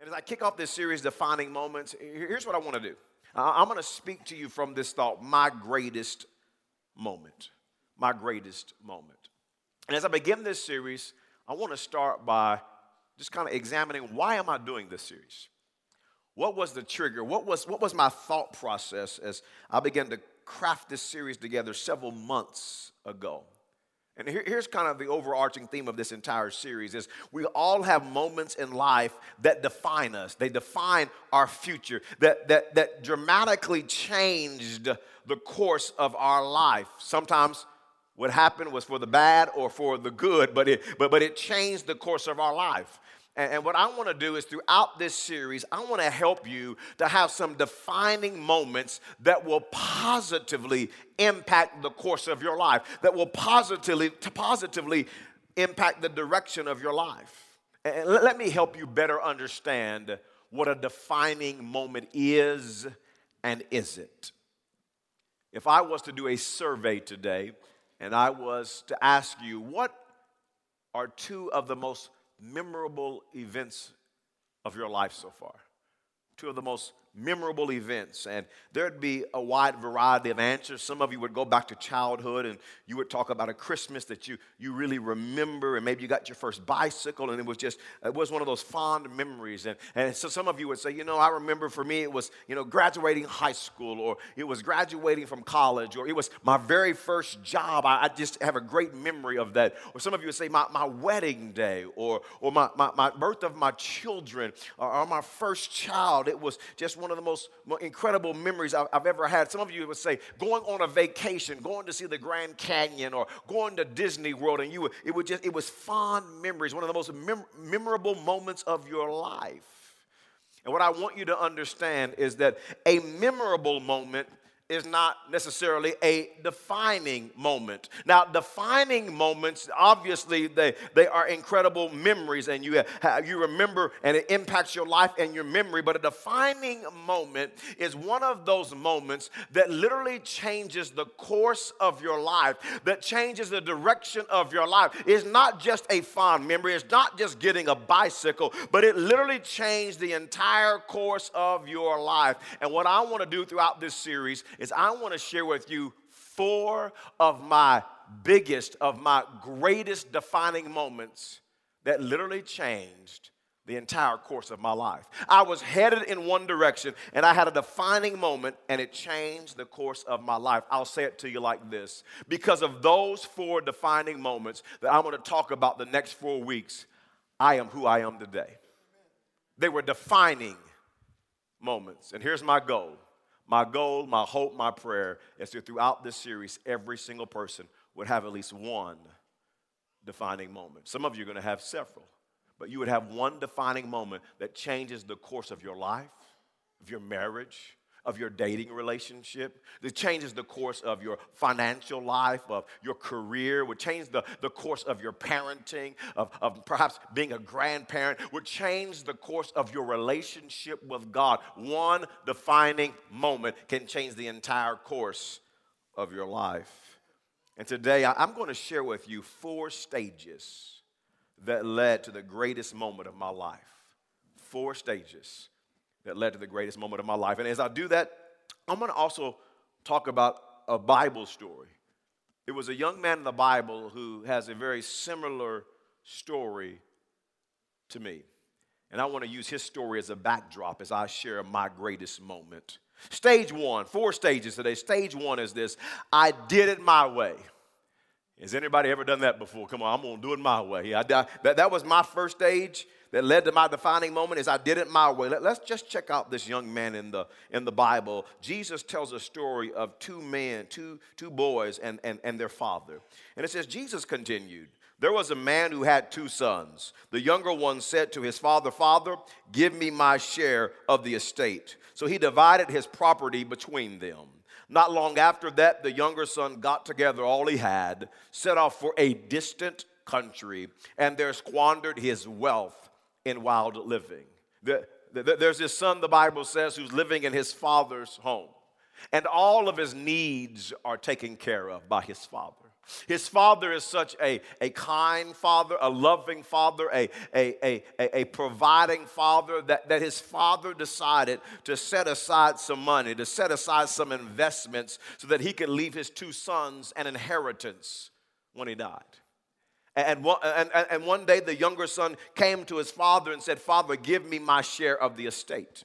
And as I kick off this series, Defining Moments, here's what I want to do. I'm going to speak to you from this thought, my greatest moment. My greatest moment. And as I begin this series, I want to start by just kind of examining why am I doing this series? What was the trigger? What was, what was my thought process as I began to craft this series together several months ago? And here, here's kind of the overarching theme of this entire series is we all have moments in life that define us. They define our future, that, that, that dramatically changed the course of our life. Sometimes what happened was for the bad or for the good, but it, but, but it changed the course of our life. And, and what I want to do is throughout this series, I want to help you to have some defining moments that will positively impact the course of your life, that will positively, to positively impact the direction of your life. And let me help you better understand what a defining moment is and isn't. If I was to do a survey today and I was to ask you, what are two of the most memorable events of your life so far? Two of the most memorable events. And there'd be a wide variety of answers. Some of you would go back to childhood and you would talk about a Christmas that you, you really remember, and maybe you got your first bicycle, and it was just, it was one of those fond memories. And, and so some of you would say, you know, I remember for me it was, you know, graduating high school, or it was graduating from college, or it was my very first job. I, I just have a great memory of that. Or some of you would say, my, my wedding day, or, or my, my, my birth of my children, or, or my first child. It was just one of the most incredible memories I've, I've ever had. Some of you would say going on a vacation, going to see the Grand Canyon, or going to Disney World, and you would, it would just it was fond memories, one of the most mem- memorable moments of your life. And what I want you to understand is that a memorable moment is not necessarily a defining moment. Now, defining moments, obviously, they, they are incredible memories, and you, have, you remember, and it impacts your life and your memory. But a defining moment is one of those moments that literally changes the course of your life, that changes the direction of your life. It's not just a fond memory, it's not just getting a bicycle, but it literally changed the entire course of your life. And what I want to do throughout this series is I want to share with you four of my biggest, of my greatest defining moments that literally changed the entire course of my life. I was headed in one direction and I had a defining moment and it changed the course of my life. I'll say it to you like this because of those four defining moments that I'm going to talk about the next four weeks, I am who I am today. They were defining moments. And here's my goal my goal, my hope, my prayer is that throughout this series, every single person would have at least one defining moment. Some of you are going to have several, but you would have one defining moment that changes the course of your life, of your marriage, of your dating relationship, that changes the course of your financial life, of your career, would change the, the course of your parenting, of, of perhaps being a grandparent, would change the course of your relationship with God. One defining moment can change the entire course of your life. And today I'm going to share with you four stages that led to the greatest moment of my life. Four stages that led to the greatest moment of my life. And as I do that, I'm going to also talk about a Bible story. It was a young man in the Bible who has a very similar story to me. And I want to use his story as a backdrop as I share my greatest moment. Stage one, four stages today. Stage one is this I did it my way. Has anybody ever done that before? Come on, I'm going to do it my way. Yeah, that, that was my first stage that led to my defining moment is I did it my way. Let, us just check out this young man in the, in the Bible. Jesus tells a story of two men, two, two boys, and, and, and their father. And it says, Jesus continued. There was a man who had two sons. The younger one said to his father, Father, give me my share of the estate. So he divided his property between them. Not long after that, the younger son got together all he had, set off for a distant country, and there squandered his wealth in wild living. The, the, there's this son, the Bible says, who's living in his father's home. and all of his needs are taken care of by his father. His father is such a, a kind father, a loving father, a, a, a, a, providing father that, that his father decided to set aside some money, to set aside some investments so that he could leave his two sons an inheritance when he died. And one, and, and one day the younger son came to his father and said, Father, give me my share of the estate.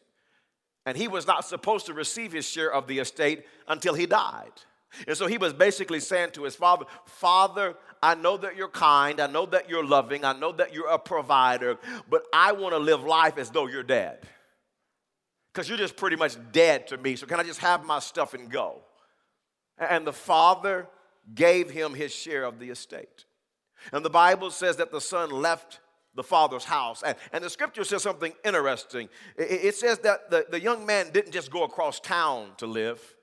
And he was not supposed to receive his share of the estate until he died. And so he was basically saying to his father, Father, I know that you're kind, I know that you're loving, I know that you're a provider, but I want to live life as though you're dead. Because you're just pretty much dead to me. So can I just have my stuff and go? And the father gave him his share of the estate. And the Bible says that the son left the father's house. And, and the scripture says something interesting. It, it says that the, the young man didn't just go across town to live,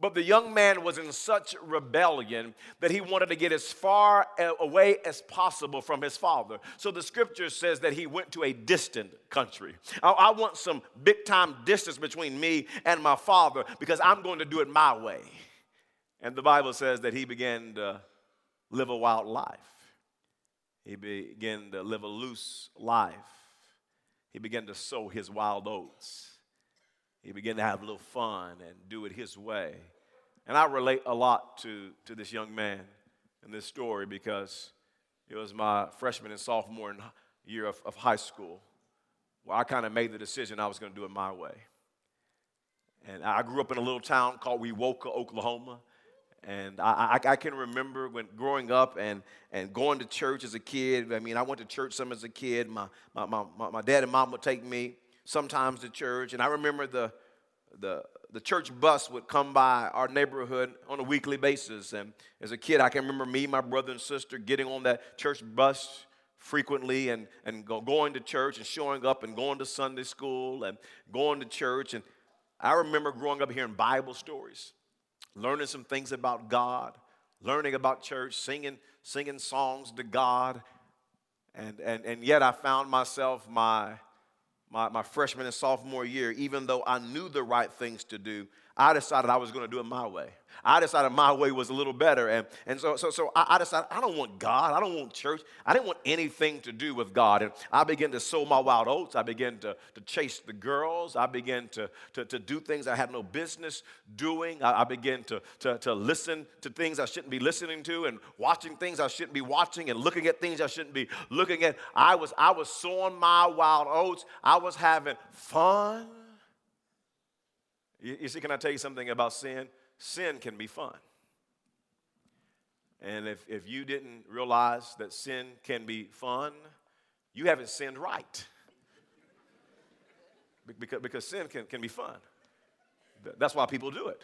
but the young man was in such rebellion that he wanted to get as far away as possible from his father. So the scripture says that he went to a distant country. I, I want some big time distance between me and my father because I'm going to do it my way. And the Bible says that he began to live a wild life. He began to live a loose life. He began to sow his wild oats. He began to have a little fun and do it his way. And I relate a lot to, to this young man in this story because it was my freshman and sophomore year of, of high school where I kind of made the decision I was going to do it my way. And I grew up in a little town called Wewoka, Oklahoma. And I, I, I, can remember when growing up and, and going to church as a kid. I mean, I went to church some as a kid. My, my, my, my dad and mom would take me sometimes to church. And I remember the, the, the church bus would come by our neighborhood on a weekly basis. And as a kid, I can remember me, my brother, and sister getting on that church bus frequently and, and go, going to church and showing up and going to Sunday school and going to church. And I remember growing up hearing Bible stories learning some things about God, learning about church, singing, singing songs to God. And, and, and yet I found myself my, my, my freshman and sophomore year, even though I knew the right things to do, I decided I was going to do it my way. I decided my way was a little better. And, and so, so, so I, I decided I don't want God. I don't want church. I didn't want anything to do with God. And I began to sow my wild oats. I began to, to chase the girls. I began to, to, to do things I had no business doing. I, I began to, to, to listen to things I shouldn't be listening to and watching things I shouldn't be watching and looking at things I shouldn't be looking at. I was, I was sowing my wild oats. I was having fun. You, you see, can I tell you something about sin? Sin can be fun. And if, if you didn't realize that sin can be fun, you haven't sinned right. Because, because sin can, can be fun. That's why people do it.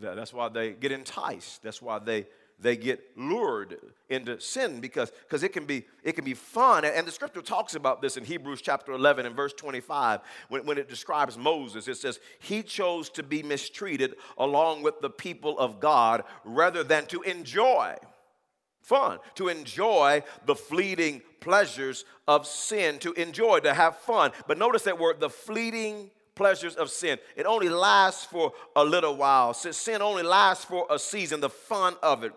That's why they get enticed. That's why they they get lured into sin because because it can be it can be fun. And the scripture talks about this in hebrews chapter 11 and verse 25 when, when it describes moses. It says he chose to be mistreated along with the people of god rather than to enjoy fun to enjoy the fleeting pleasures of sin to enjoy to have fun. But notice that word the fleeting pleasures of sin. It only lasts for a little while. Sin only lasts for a season, the fun of it.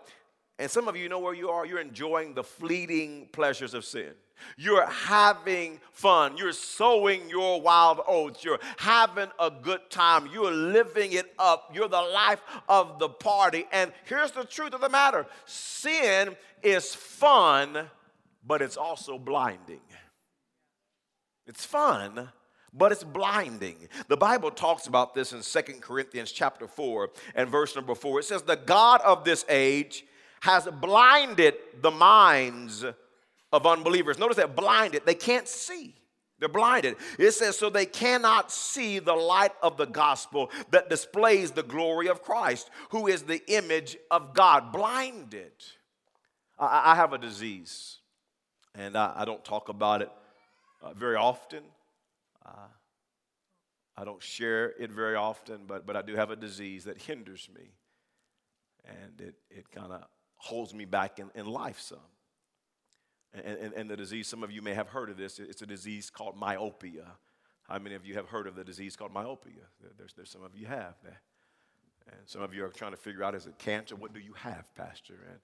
And some of you know where you are. You're enjoying the fleeting pleasures of sin. You're having fun. You're sowing your wild oats. You're having a good time. You're living it up. You're the life of the party. And here's the truth of the matter sin is fun, but it's also blinding. It's fun, but it's blinding. The Bible talks about this in Second Corinthians chapter 4 and verse number 4. It says, The God of this age has blinded the minds of unbelievers. Notice that blinded, they can't see. They're blinded. It says, so they cannot see the light of the gospel that displays the glory of Christ, who is the image of God. Blinded. I, I have a disease, and I, I don't talk about it uh, very often. Uh, I don't share it very often, but, but I do have a disease that hinders me. And it, it kind of holds me back in, in life some. And, and, and, the disease, some of you may have heard of this, it's a disease called myopia. How many of you have heard of the disease called myopia? There's, there's some of you have. that. And some of you are trying to figure out is it cancer? What do you have, Pastor? And,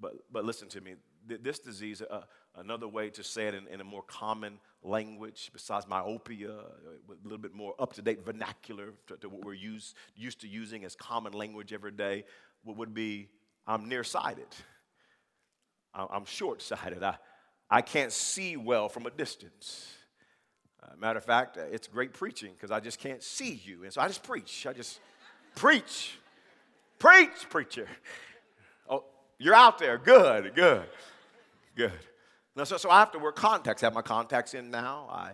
but, but listen to me. This disease, uh, another way to say it in, in, a more common language, besides myopia, uh, a little bit more up to date vernacular to, to, what we're used, used to using as common language every day, would be I'm nearsighted. I'm short sighted. I, I can't see well from a distance. Uh, matter of fact, uh, it's great preaching because I just can't see you. And so I just preach. I just preach. Preach, preacher. Oh, you're out there. Good, good, good. Now, so, so I have to wear contacts. I have my contacts in now. I,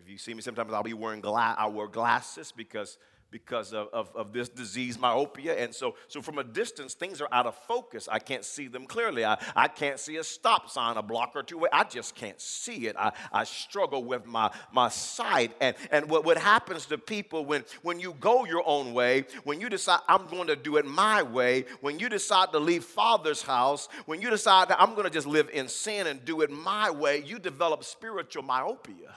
if you see me, sometimes I'll be wearing glass. I wear glasses because because of, of, of, this disease, myopia. And so, so from a distance, things are out of focus. I can't see them clearly. I, I can't see a stop sign, a block or two. away. I just can't see it. I, I struggle with my, my sight. And, and what, what happens to people when, when you go your own way, when you decide, I'm going to do it my way, when you decide to leave father's house, when you decide that I'm going to just live in sin and do it my way, you develop spiritual myopia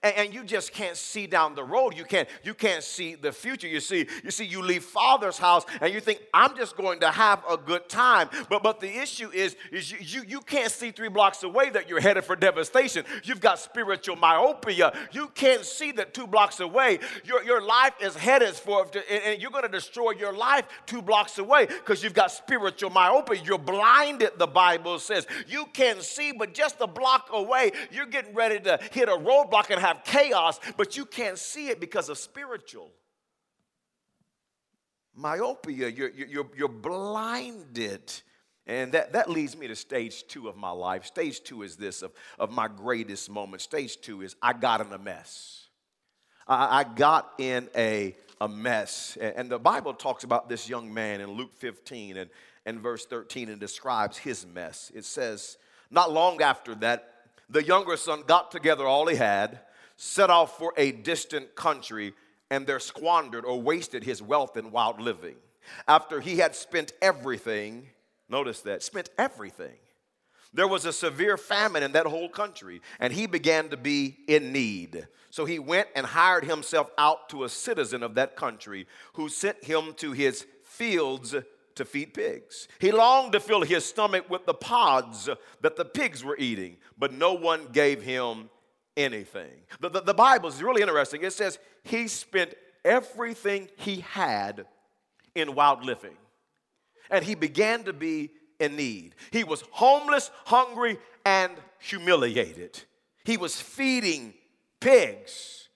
and, and, you just can't see down the road. You can't, you can't see the future. You see, you see, you leave father's house and you think, I'm just going to have a good time. But but the issue is, is you, you, you can't see three blocks away that you're headed for devastation. You've got spiritual myopia. You can't see that two blocks away. Your, your life is headed for, and you're going to destroy your life two blocks away because you've got spiritual myopia. You're blinded, the Bible says. You can see, but just a block away, you're getting ready to hit a roadblock and have chaos, but you can't see it because of spiritual myopia. You're, you're, you're blinded. And that, that leads me to stage two of my life. Stage two is this of, of my greatest moment. Stage two is I got in a mess. I, I got in a, a mess. And, and the Bible talks about this young man in Luke 15 and, and verse 13 and describes his mess. It says, Not long after that, the younger son got together all he had set off for a distant country and there squandered or wasted his wealth in wild living. After he had spent everything, notice that, spent everything. There was a severe famine in that whole country, and he began to be in need. So he went and hired himself out to a citizen of that country who sent him to his fields to feed pigs. He longed to fill his stomach with the pods that the pigs were eating, but no one gave him anything. The, the, the Bible is really interesting. It says he spent everything he had in wild living, and he began to be in need. He was homeless, hungry, and humiliated. He was feeding pigs.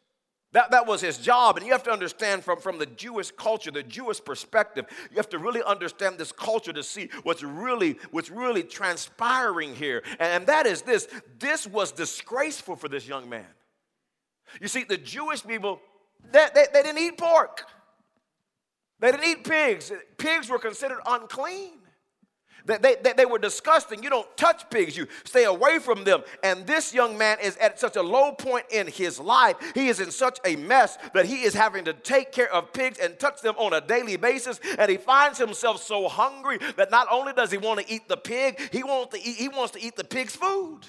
That, that was his job. And you have to understand from, from the Jewish culture, the Jewish perspective, you have to really understand this culture to see what's really, what's really transpiring here. And that is this this was disgraceful for this young man. You see, the Jewish people, they, they, they didn't eat pork, they didn't eat pigs. Pigs were considered unclean. They, they, they, were disgusting. You don't touch pigs, you stay away from them. And this young man is at such a low point in his life. He is in such a mess that he is having to take care of pigs and touch them on a daily basis. And he finds himself so hungry that not only does he want to eat the pig, he wants to eat, he wants to eat the pig's food.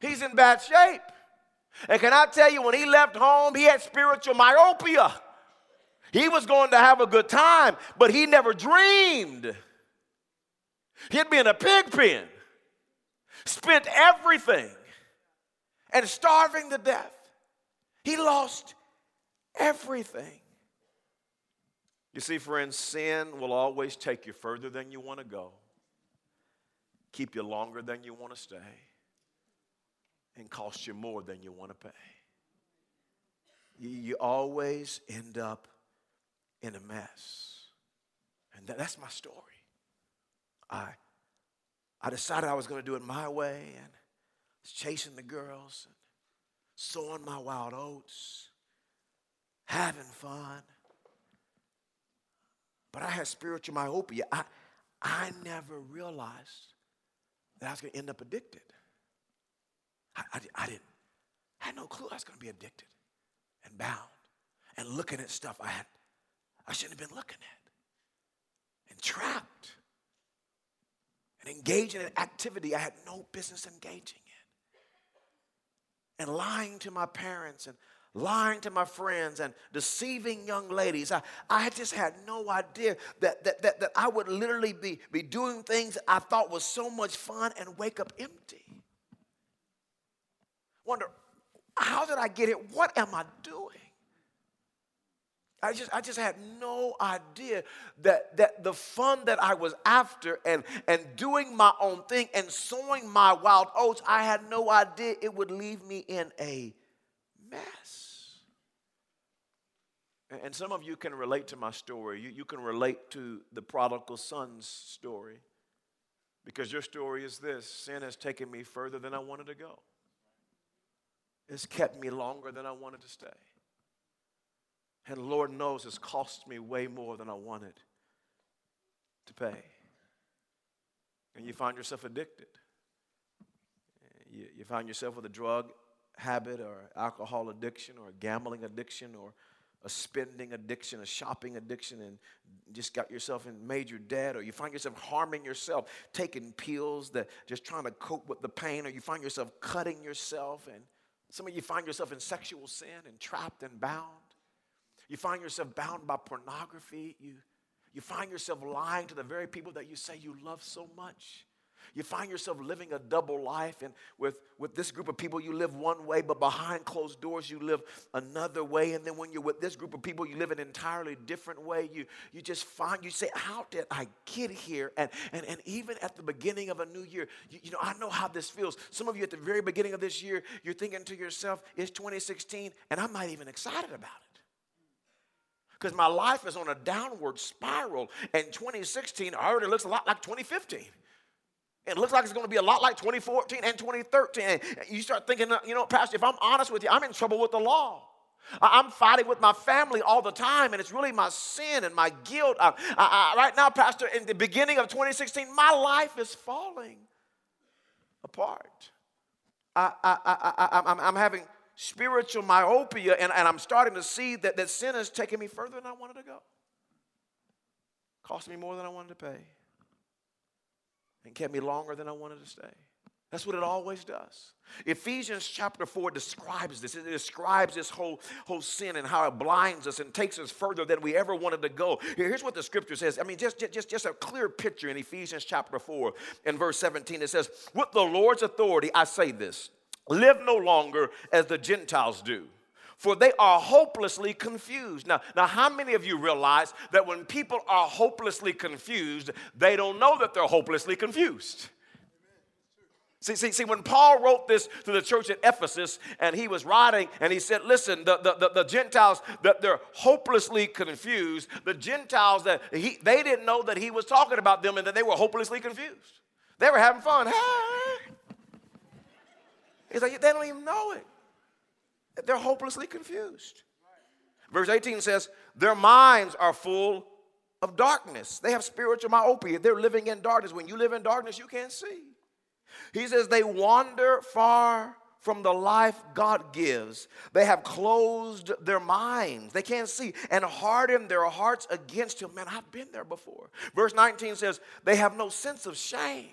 He's in bad shape. And can I tell you, when he left home, he had spiritual myopia. He was going to have a good time, but he never dreamed He'd be in a pig pen, spent everything, and starving to death. He lost everything. You see, friends, sin will always take you further than you want to go, keep you longer than you want to stay, and cost you more than you want to pay. You, always end up in a mess. And that, that's my story. I, I decided I was going to do it my way and was chasing the girls, and sowing my wild oats, having fun. But I had spiritual myopia. I, I never realized that I was going to end up addicted. I, I, I didn't. I had no clue I was going to be addicted and bound and looking at stuff I had I shouldn't have been looking at and trapped and in an activity I had no business engaging in. and lying to my parents and lying to my friends and deceiving young ladies. I, I just had no idea that, that, that, that I would literally be, be doing things I thought was so much fun and wake up empty. Wonder, how did I get here? What am I doing? I just, I just had no idea that, that the fun that I was after and, and doing my own thing and sowing my wild oats, I had no idea it would leave me in a mess. And, some of you can relate to my story. You, you can relate to the prodigal son's story because your story is this sin has taken me further than I wanted to go, it's kept me longer than I wanted to stay. And Lord knows it's cost me way more than I wanted to pay. And you find yourself addicted. You, you find yourself with a drug habit or alcohol addiction or gambling addiction or a spending addiction, a shopping addiction, and just got yourself in major debt, or you find yourself harming yourself, taking pills that just trying to cope with the pain, or you find yourself cutting yourself, and some of you find yourself in sexual sin and trapped and bound. You find yourself bound by pornography. You, you find yourself lying to the very people that you say you love so much. You find yourself living a double life, and with, with this group of people, you live one way, but behind closed doors, you live another way. And then when you're with this group of people, you live an entirely different way. You, you just find, you say, How did I get here? And, and, and even at the beginning of a new year, you, you know, I know how this feels. Some of you at the very beginning of this year, you're thinking to yourself, It's 2016, and I'm not even excited about it because my life is on a downward spiral. And 2016 already looks a lot like 2015. It looks like it's going to be a lot like 2014 and 2013. And you start thinking, uh, you know, Pastor, if I'm honest with you, I'm in trouble with the law. I'm fighting with my family all the time, and it's really my sin and my guilt. I, I, I, right now, Pastor, in the beginning of 2016, my life is falling apart. I, am having spiritual myopia, and, and I'm starting to see that, that sin is taking me further than I wanted to go. Cost me more than I wanted to pay. And kept me longer than I wanted to stay. That's what it always does. Ephesians chapter 4 describes this. It describes this whole, whole sin and how it blinds us and takes us further than we ever wanted to go. Here's what the scripture says. I mean, just, just, just a clear picture in Ephesians chapter 4 and verse 17. It says, With the Lord's authority, I say this Live no longer as the Gentiles do for they are hopelessly confused. Now, now, how many of you realize that when people are hopelessly confused, they don't know that they're hopelessly confused? See, see, see, when Paul wrote this to the church at Ephesus, and he was writing, and he said, Listen, the, the, the, the Gentiles, that they're hopelessly confused. The Gentiles, that he, they didn't know that he was talking about them and that they were hopelessly confused. They were having fun. Hey, He's like, they don't even know it. They're hopelessly confused. Verse 18 says, Their minds are full of darkness. They have spiritual myopia. They're living in darkness. When you live in darkness, you can't see. He says, They wander far from the life God gives. They have closed their minds. They can't see and hardened their hearts against Him. Man, I've been there before. Verse 19 says, They have no sense of shame.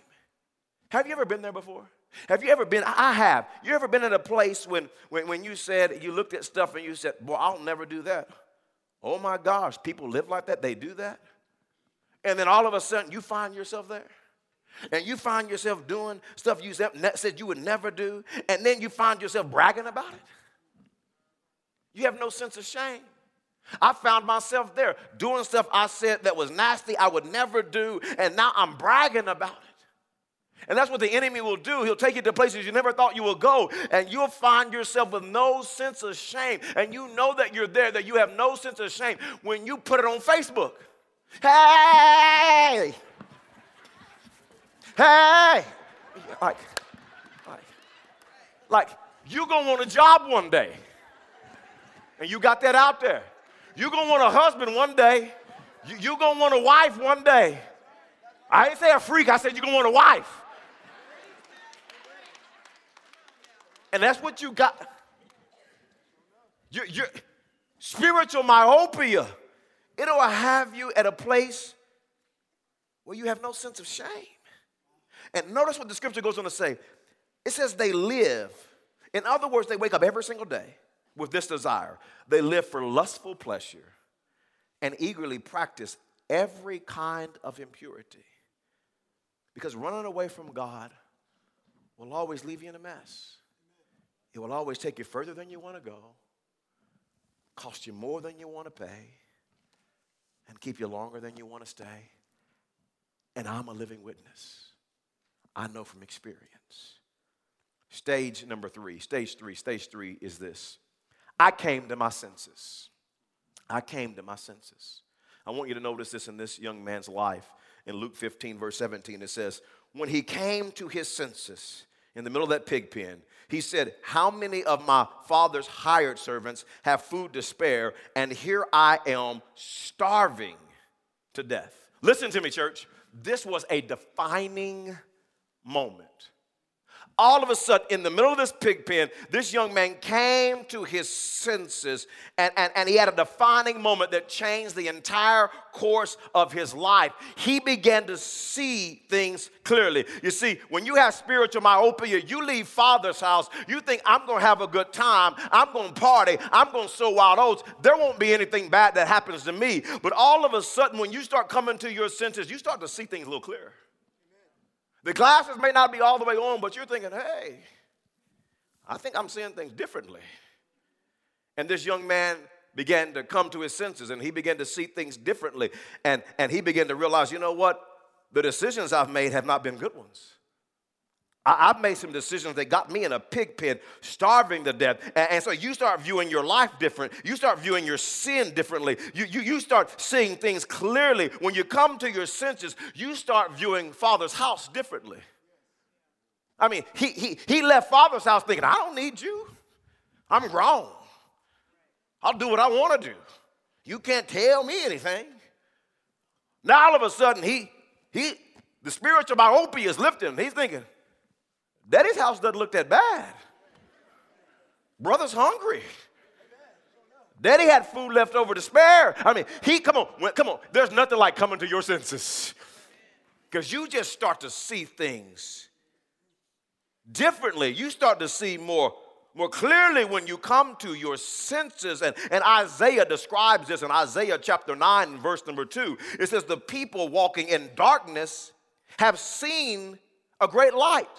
Have you ever been there before? Have you ever been? I have. You ever been in a place when, when, when you said, you looked at stuff and you said, Boy, I'll never do that. Oh my gosh, people live like that, they do that. And then all of a sudden you find yourself there. And you find yourself doing stuff you said you would never do. And then you find yourself bragging about it. You have no sense of shame. I found myself there doing stuff I said that was nasty, I would never do. And now I'm bragging about it. And that's what the enemy will do. He'll take you to places you never thought you would go, and you'll find yourself with no sense of shame. And you know that you're there, that you have no sense of shame when you put it on Facebook. Hey! Hey! Like, like, like you're gonna want a job one day. And you got that out there. You're gonna want a husband one day. You're gonna want a wife one day. I didn't say a freak, I said you're gonna want a wife. And that's what you got. Your, your spiritual myopia, it'll have you at a place where you have no sense of shame. And notice what the scripture goes on to say it says they live. In other words, they wake up every single day with this desire. They live for lustful pleasure and eagerly practice every kind of impurity. Because running away from God will always leave you in a mess. It will always take you further than you want to go, cost you more than you want to pay, and keep you longer than you want to stay. And I'm a living witness. I know from experience. Stage number three, stage three, stage three is this I came to my senses. I came to my senses. I want you to notice this in this young man's life. In Luke 15, verse 17, it says, When he came to his senses, in the middle of that pig pen, he said, How many of my father's hired servants have food to spare, and here I am starving to death? Listen to me, church. This was a defining moment all of a sudden, in the middle of this pig pen, this young man came to his senses and, and, and he had a defining moment that changed the entire course of his life. He began to see things clearly. You see, when you have spiritual myopia, you leave father's house, you think, I'm going to have a good time, I'm going to party, I'm going to sow wild oats. There won't be anything bad that happens to me. But all of a sudden, when you start coming to your senses, you start to see things a little clearer. The glasses may not be all the way on, but you're thinking, hey, I think I'm seeing things differently. And this young man began to come to his senses and he began to see things differently. And, and he began to realize, you know what? The decisions I've made have not been good ones. I, have made some decisions that got me in a pig pen, starving to death. And, so you start viewing your life different. You start viewing your sin differently. You, you, you start seeing things clearly. When you come to your senses, you start viewing Father's house differently. I mean, he, he, he left Father's house thinking, I don't need you. I'm grown. I'll do what I want to do. You can't tell me anything. Now all of a sudden, he, he, the spiritual myopia is lifting. He's thinking, Daddy's house doesn't look that bad. Brother's hungry. Daddy had food left over to spare. I mean, he, come on, come on. There's nothing like coming to your senses. Because you just start to see things differently. You start to see more, more clearly when you come to your senses. And, and Isaiah describes this in Isaiah chapter 9, verse number 2. It says, The people walking in darkness have seen a great light.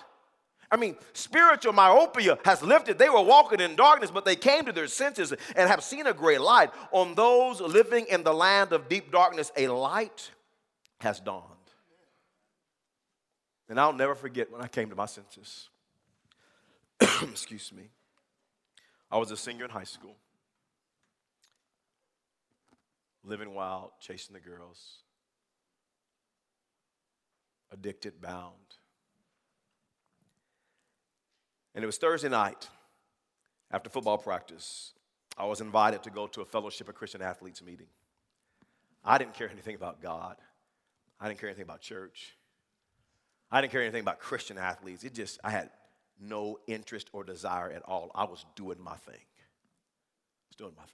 I mean, spiritual myopia has lifted. They were walking in darkness, but they came to their senses and have seen a great light. On those living in the land of deep darkness, a light has dawned. And I'll never forget when I came to my senses. Excuse me. I was a senior in high school, living wild, chasing the girls, addicted, bound. And it was Thursday night after football practice. I was invited to go to a Fellowship of Christian Athletes meeting. I didn't care anything about God. I didn't care anything about church. I didn't care anything about Christian athletes. It just, I had no interest or desire at all. I was doing my thing. I was doing my thing.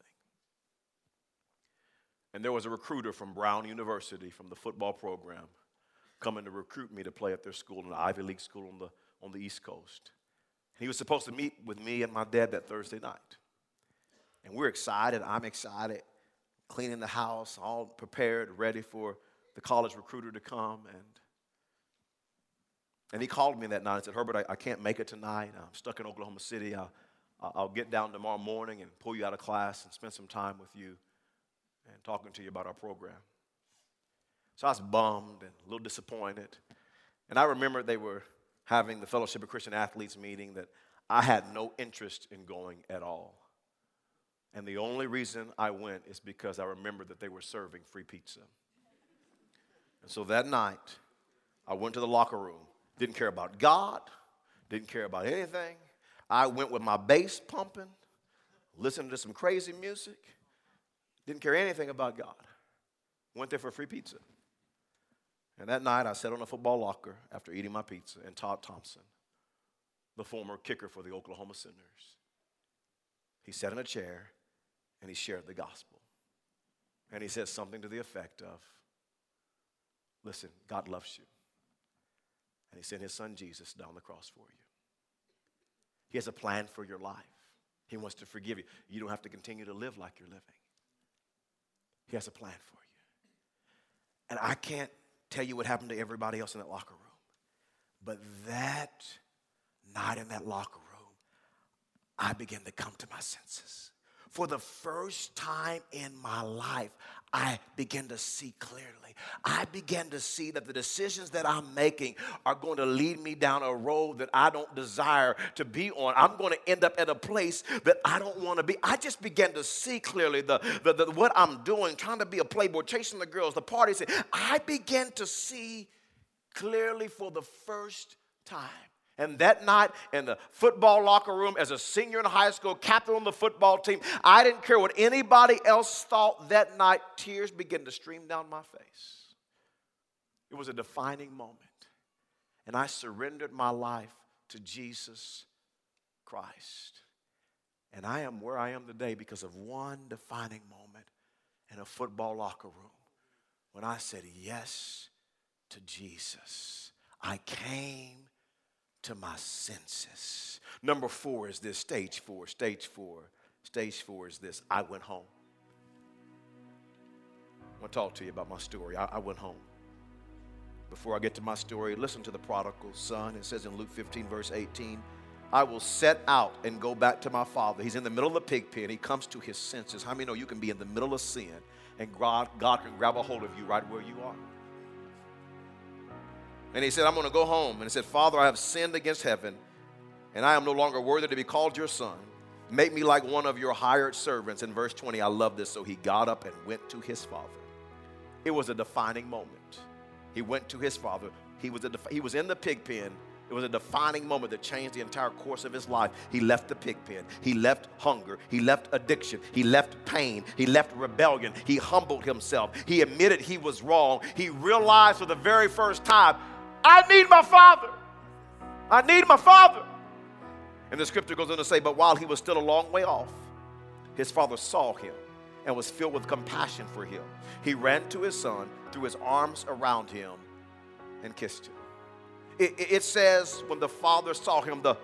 And there was a recruiter from Brown University from the football program coming to recruit me to play at their school, an Ivy League school on the, on the East Coast. He was supposed to meet with me and my dad that Thursday night. And we're excited. I'm excited. Cleaning the house, all prepared, ready for the college recruiter to come. And, and he called me that night and said, Herbert, I, I can't make it tonight. I'm stuck in Oklahoma City. I'll, I'll get down tomorrow morning and pull you out of class and spend some time with you and talking to you about our program. So I was bummed and a little disappointed. And I remember they were having the Fellowship of Christian Athletes meeting that I had no interest in going at all. And the only reason I went is because I remembered that they were serving free pizza. And so that night, I went to the locker room. Didn't care about God, didn't care about anything. I went with my bass pumping, listening to some crazy music, didn't care anything about God. Went there for free pizza. And that night, I sat on a football locker after eating my pizza, and Todd Thompson, the former kicker for the Oklahoma Sooners, he sat in a chair and he shared the gospel. And he said something to the effect of, Listen, God loves you. And he sent his son Jesus down the cross for you. He has a plan for your life. He wants to forgive you. You don't have to continue to live like you're living. He has a plan for you. And I can't tell you what happened to everybody else in that locker room. But that night in that locker room, I began to come to my senses. For the first time in my life, I began to see clearly. I began to see that the decisions that I'm making are going to lead me down a road that I don't desire to be on. I'm going to end up at a place that I don't want to be. I just began to see clearly the, the, the what I'm doing, trying to be a playboy, chasing the girls, the parties. I began to see clearly for the first time. And that night in the football locker room, as a senior in high school, captain on the football team, I didn't care what anybody else thought that night. Tears began to stream down my face. It was a defining moment. And I surrendered my life to Jesus Christ. And I am where I am today because of one defining moment in a football locker room when I said yes to Jesus. I came to my senses. Number four is this stage four. Stage four. Stage four is this I went home. I want to talk to you about my story. I, I went home. Before I get to my story, listen to the prodigal son. It says in Luke 15, verse 18, I will set out and go back to my father. He's in the middle of the pig pen. He comes to his senses. How many know you can be in the middle of sin and God, God can grab a hold of you right where you are? And he said, I'm going to go home. And he said, Father, I have sinned against heaven, and I am no longer worthy to be called your son. Make me like one of your hired servants. In verse 20, I love this. So he got up and went to his father. It was a defining moment. He went to his father. He was, he was in the pig pen. It was a defining moment that changed the entire course of his life. He left the pig pen. He left hunger. He left addiction. He left pain. He left rebellion. He humbled himself. He admitted he was wrong. He realized for the very first time I need my father. I need my father. And the scripture goes on to say, But while he was still a long way off, his father saw him and was filled with compassion for him. He ran to his son, threw his arms around him, and kissed him. It, it says when the father saw him, the,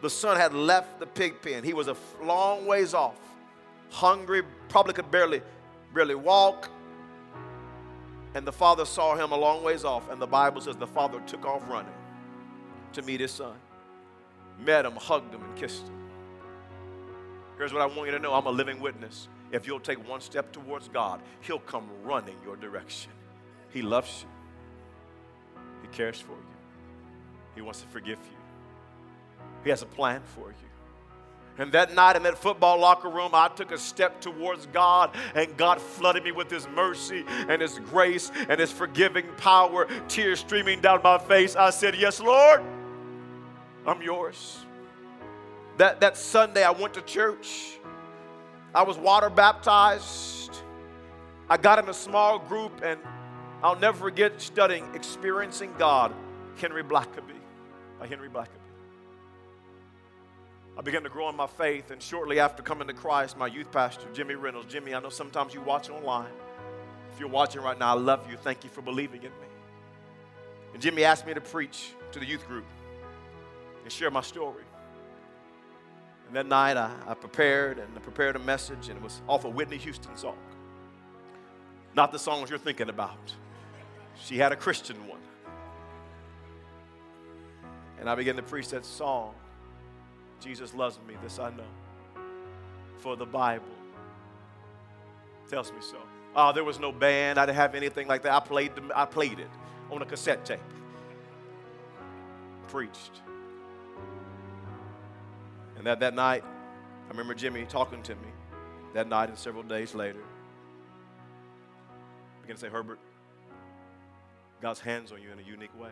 the son had left the pig pen. He was a long ways off, hungry, probably could barely, barely walk, and the father saw him a long ways off, and the Bible says the father took off running to meet his son, met him, hugged him, and kissed him. Here's what I want you to know I'm a living witness. If you'll take one step towards God, He'll come running your direction. He loves you, He cares for you, He wants to forgive you, He has a plan for you. And that night in that football locker room, I took a step towards God, and God flooded me with His mercy and His grace and His forgiving power, tears streaming down my face. I said, Yes, Lord, I'm yours. That, that Sunday, I went to church. I was water baptized. I got in a small group, and I'll never forget studying Experiencing God, Henry Blackaby, by Henry Blackaby. I began to grow in my faith, and shortly after coming to Christ, my youth pastor, Jimmy Reynolds, Jimmy, I know sometimes you watch online. If you're watching right now, I love you. Thank you for believing in me. And Jimmy asked me to preach to the youth group and share my story. And that night, I, I prepared and I prepared a message, and it was off a Whitney Houston song. Not the songs you're thinking about. She had a Christian one. And I began to preach that song. Jesus loves me, this I know. For the Bible tells me so. Oh, there was no band. I didn't have anything like that. I played, the, I played it on a cassette tape. Preached. And that, that night, I remember Jimmy talking to me that night and several days later. Began to say, Herbert, God's hands on you in a unique way.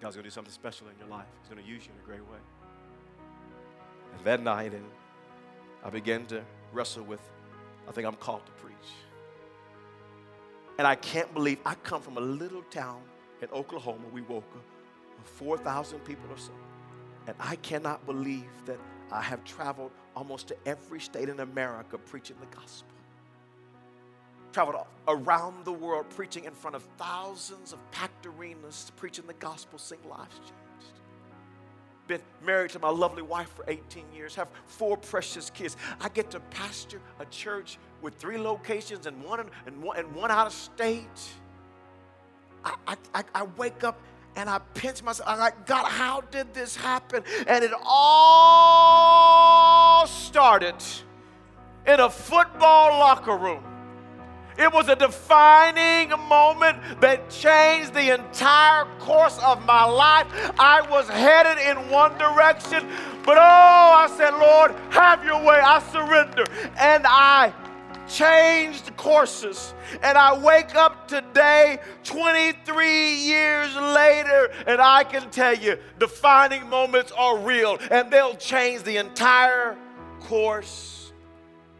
God's going to do something special in your life. He's going to use you in a great way. And that night, and I began to wrestle with, I think I'm called to preach. And I can't believe I come from a little town in Oklahoma. We woke up 4,000 people or so. And I cannot believe that I have traveled almost to every state in America preaching the gospel traveled around the world preaching in front of thousands of packed arenas, preaching the gospel, seeing lives changed. been married to my lovely wife for 18 years, have four precious kids. I get to pastor a church with three locations and one, and one, and one out of state. I, I, I wake up and I pinch myself. I'm like, God, how did this happen? And it all started in a football locker room. It was a defining moment that changed the entire course of my life. I was headed in one direction, but oh, I said, Lord, have your way. I surrender. And I changed courses. And I wake up today, 23 years later, and I can tell you defining moments are real and they'll change the entire course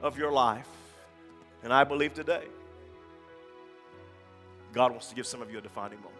of your life. And I believe today God wants to give some of you a defining moment.